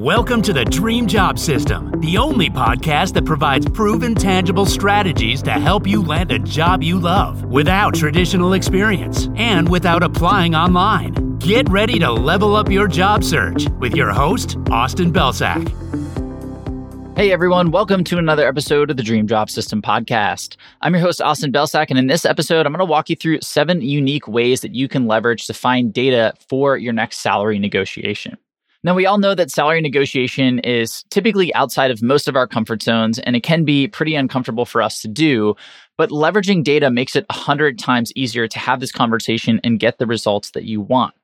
Welcome to the Dream Job System, the only podcast that provides proven, tangible strategies to help you land a job you love without traditional experience and without applying online. Get ready to level up your job search with your host, Austin Belcak. Hey everyone, welcome to another episode of the Dream Job System podcast. I'm your host, Austin Belcak, and in this episode, I'm going to walk you through seven unique ways that you can leverage to find data for your next salary negotiation. Now, we all know that salary negotiation is typically outside of most of our comfort zones, and it can be pretty uncomfortable for us to do. But leveraging data makes it 100 times easier to have this conversation and get the results that you want.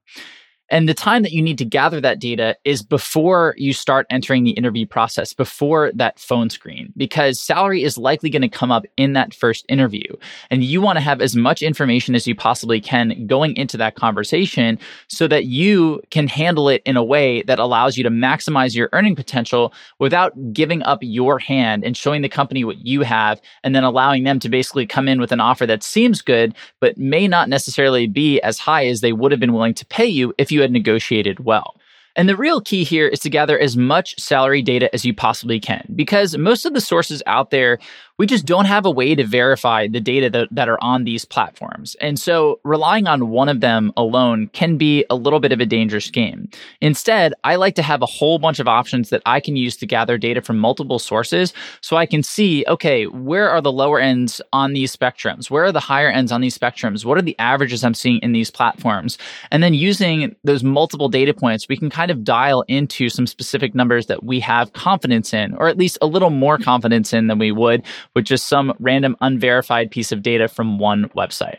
And the time that you need to gather that data is before you start entering the interview process, before that phone screen, because salary is likely going to come up in that first interview. And you want to have as much information as you possibly can going into that conversation so that you can handle it in a way that allows you to maximize your earning potential without giving up your hand and showing the company what you have and then allowing them to basically come in with an offer that seems good, but may not necessarily be as high as they would have been willing to pay you if you you had negotiated well. And the real key here is to gather as much salary data as you possibly can because most of the sources out there we just don't have a way to verify the data that, that are on these platforms. And so relying on one of them alone can be a little bit of a dangerous game. Instead, I like to have a whole bunch of options that I can use to gather data from multiple sources so I can see, okay, where are the lower ends on these spectrums? Where are the higher ends on these spectrums? What are the averages I'm seeing in these platforms? And then using those multiple data points, we can kind of dial into some specific numbers that we have confidence in, or at least a little more confidence in than we would with just some random unverified piece of data from one website.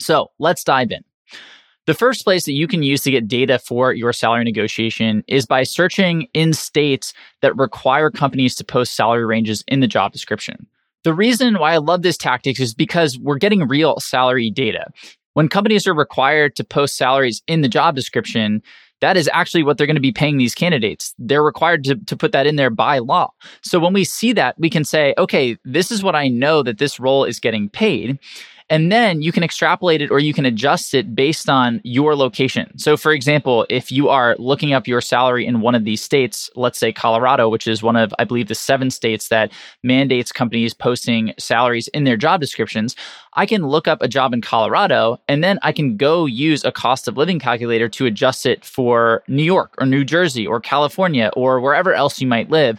So let's dive in. The first place that you can use to get data for your salary negotiation is by searching in states that require companies to post salary ranges in the job description. The reason why I love this tactic is because we're getting real salary data. When companies are required to post salaries in the job description, that is actually what they're going to be paying these candidates. They're required to, to put that in there by law. So when we see that, we can say, okay, this is what I know that this role is getting paid. And then you can extrapolate it or you can adjust it based on your location. So, for example, if you are looking up your salary in one of these states, let's say Colorado, which is one of, I believe, the seven states that mandates companies posting salaries in their job descriptions, I can look up a job in Colorado and then I can go use a cost of living calculator to adjust it for New York or New Jersey or California or wherever else you might live.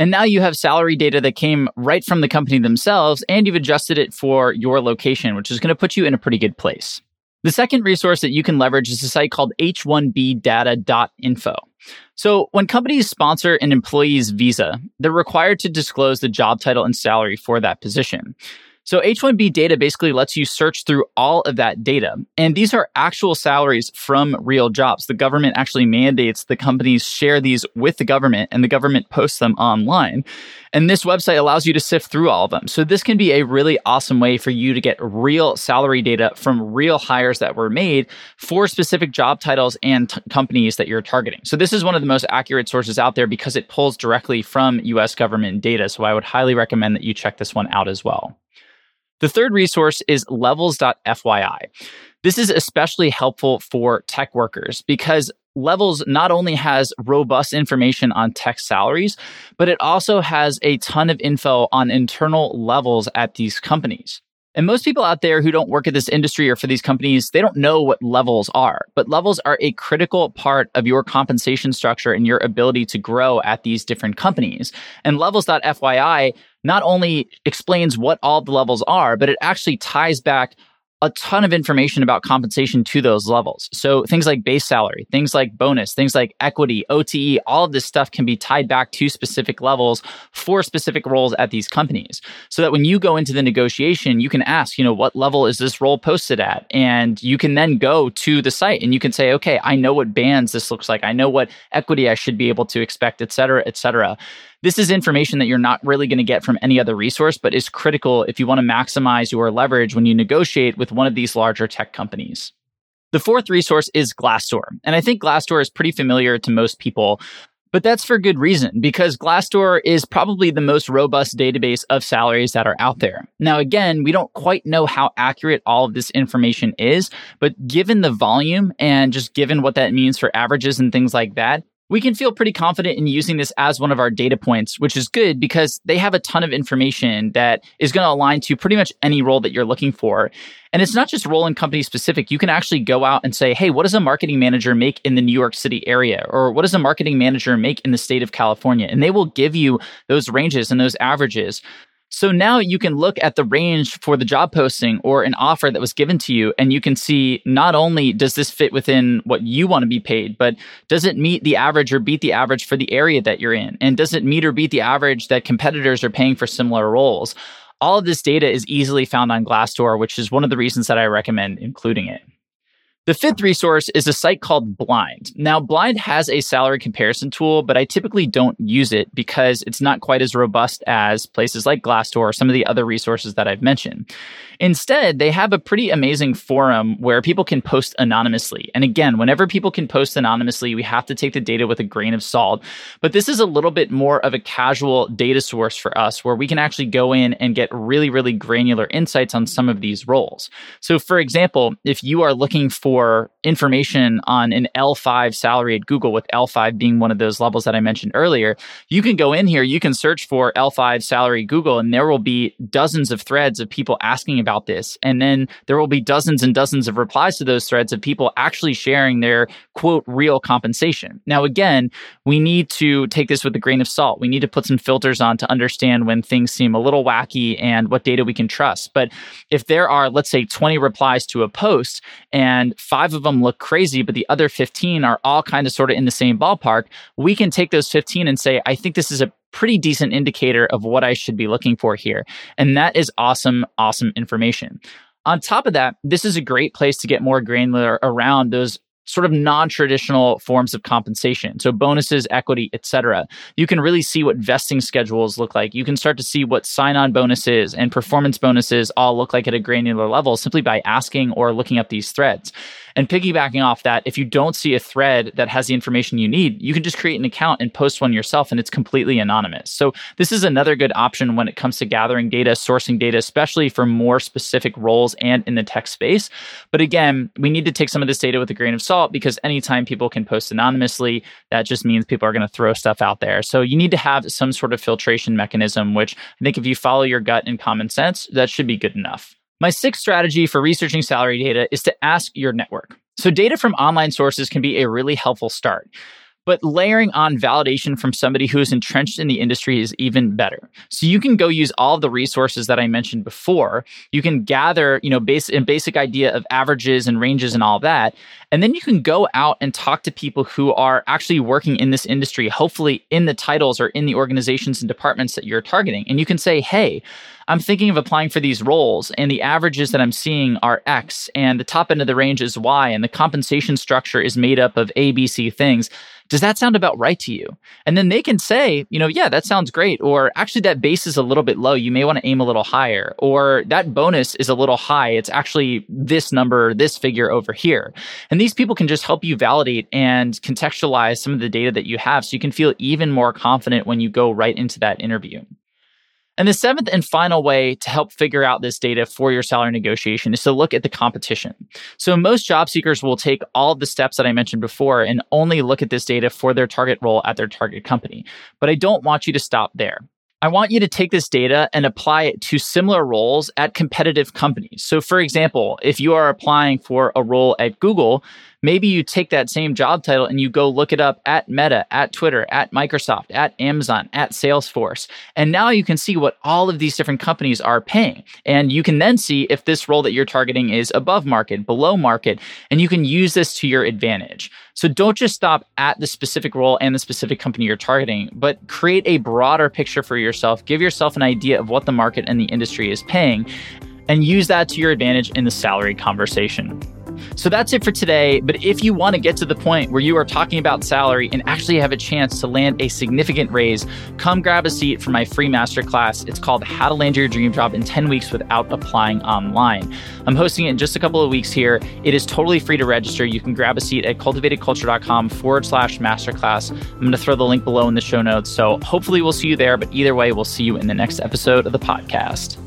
And now you have salary data that came right from the company themselves, and you've adjusted it for your location, which is going to put you in a pretty good place. The second resource that you can leverage is a site called h1bdata.info. So, when companies sponsor an employee's visa, they're required to disclose the job title and salary for that position. So H1B data basically lets you search through all of that data. And these are actual salaries from real jobs. The government actually mandates the companies share these with the government and the government posts them online. And this website allows you to sift through all of them. So this can be a really awesome way for you to get real salary data from real hires that were made for specific job titles and t- companies that you're targeting. So this is one of the most accurate sources out there because it pulls directly from US government data. So I would highly recommend that you check this one out as well. The third resource is levels.fyi. This is especially helpful for tech workers because Levels not only has robust information on tech salaries, but it also has a ton of info on internal levels at these companies. And most people out there who don't work at this industry or for these companies, they don't know what levels are. But levels are a critical part of your compensation structure and your ability to grow at these different companies. And levels.fyi not only explains what all the levels are, but it actually ties back a ton of information about compensation to those levels. So things like base salary, things like bonus, things like equity, OTE, all of this stuff can be tied back to specific levels for specific roles at these companies. So that when you go into the negotiation, you can ask, you know, what level is this role posted at? And you can then go to the site and you can say, okay, I know what bands this looks like. I know what equity I should be able to expect, et cetera, et cetera. This is information that you're not really going to get from any other resource, but is critical if you want to maximize your leverage when you negotiate with one of these larger tech companies. The fourth resource is Glassdoor. And I think Glassdoor is pretty familiar to most people. But that's for good reason because Glassdoor is probably the most robust database of salaries that are out there. Now, again, we don't quite know how accurate all of this information is, but given the volume and just given what that means for averages and things like that, we can feel pretty confident in using this as one of our data points, which is good because they have a ton of information that is going to align to pretty much any role that you're looking for. And it's not just role and company specific. You can actually go out and say, hey, what does a marketing manager make in the New York City area? Or what does a marketing manager make in the state of California? And they will give you those ranges and those averages. So now you can look at the range for the job posting or an offer that was given to you, and you can see not only does this fit within what you want to be paid, but does it meet the average or beat the average for the area that you're in? And does it meet or beat the average that competitors are paying for similar roles? All of this data is easily found on Glassdoor, which is one of the reasons that I recommend including it. The fifth resource is a site called Blind. Now, Blind has a salary comparison tool, but I typically don't use it because it's not quite as robust as places like Glassdoor or some of the other resources that I've mentioned. Instead, they have a pretty amazing forum where people can post anonymously. And again, whenever people can post anonymously, we have to take the data with a grain of salt. But this is a little bit more of a casual data source for us where we can actually go in and get really, really granular insights on some of these roles. So, for example, if you are looking for or information on an L5 salary at Google, with L5 being one of those levels that I mentioned earlier, you can go in here, you can search for L5 salary Google, and there will be dozens of threads of people asking about this. And then there will be dozens and dozens of replies to those threads of people actually sharing their quote real compensation. Now, again, we need to take this with a grain of salt. We need to put some filters on to understand when things seem a little wacky and what data we can trust. But if there are, let's say, 20 replies to a post and five of them look crazy, but the other 15 are all kind of sort of in the same ballpark, we can take those 15 and say, I think this is a pretty decent indicator of what I should be looking for here. And that is awesome, awesome information. On top of that, this is a great place to get more granular around those sort of non-traditional forms of compensation so bonuses equity etc you can really see what vesting schedules look like you can start to see what sign-on bonuses and performance bonuses all look like at a granular level simply by asking or looking up these threads and piggybacking off that, if you don't see a thread that has the information you need, you can just create an account and post one yourself, and it's completely anonymous. So, this is another good option when it comes to gathering data, sourcing data, especially for more specific roles and in the tech space. But again, we need to take some of this data with a grain of salt because anytime people can post anonymously, that just means people are going to throw stuff out there. So, you need to have some sort of filtration mechanism, which I think if you follow your gut and common sense, that should be good enough. My sixth strategy for researching salary data is to ask your network. So, data from online sources can be a really helpful start. But layering on validation from somebody who is entrenched in the industry is even better. So you can go use all the resources that I mentioned before. You can gather, you know, base a basic idea of averages and ranges and all that. And then you can go out and talk to people who are actually working in this industry, hopefully in the titles or in the organizations and departments that you're targeting. And you can say, hey, I'm thinking of applying for these roles, and the averages that I'm seeing are X, and the top end of the range is Y, and the compensation structure is made up of A, B, C things. Does that sound about right to you? And then they can say, you know, yeah, that sounds great. Or actually, that base is a little bit low. You may want to aim a little higher. Or that bonus is a little high. It's actually this number, this figure over here. And these people can just help you validate and contextualize some of the data that you have so you can feel even more confident when you go right into that interview. And the seventh and final way to help figure out this data for your salary negotiation is to look at the competition. So most job seekers will take all the steps that I mentioned before and only look at this data for their target role at their target company. But I don't want you to stop there. I want you to take this data and apply it to similar roles at competitive companies. So, for example, if you are applying for a role at Google, maybe you take that same job title and you go look it up at Meta, at Twitter, at Microsoft, at Amazon, at Salesforce. And now you can see what all of these different companies are paying. And you can then see if this role that you're targeting is above market, below market, and you can use this to your advantage. So don't just stop at the specific role and the specific company you're targeting, but create a broader picture for yourself. Give yourself an idea of what the market and the industry is paying and use that to your advantage in the salary conversation. So that's it for today. But if you want to get to the point where you are talking about salary and actually have a chance to land a significant raise, come grab a seat for my free masterclass. It's called How to Land Your Dream Job in 10 Weeks Without Applying Online. I'm hosting it in just a couple of weeks here. It is totally free to register. You can grab a seat at cultivatedculture.com forward slash masterclass. I'm going to throw the link below in the show notes. So hopefully we'll see you there. But either way, we'll see you in the next episode of the podcast.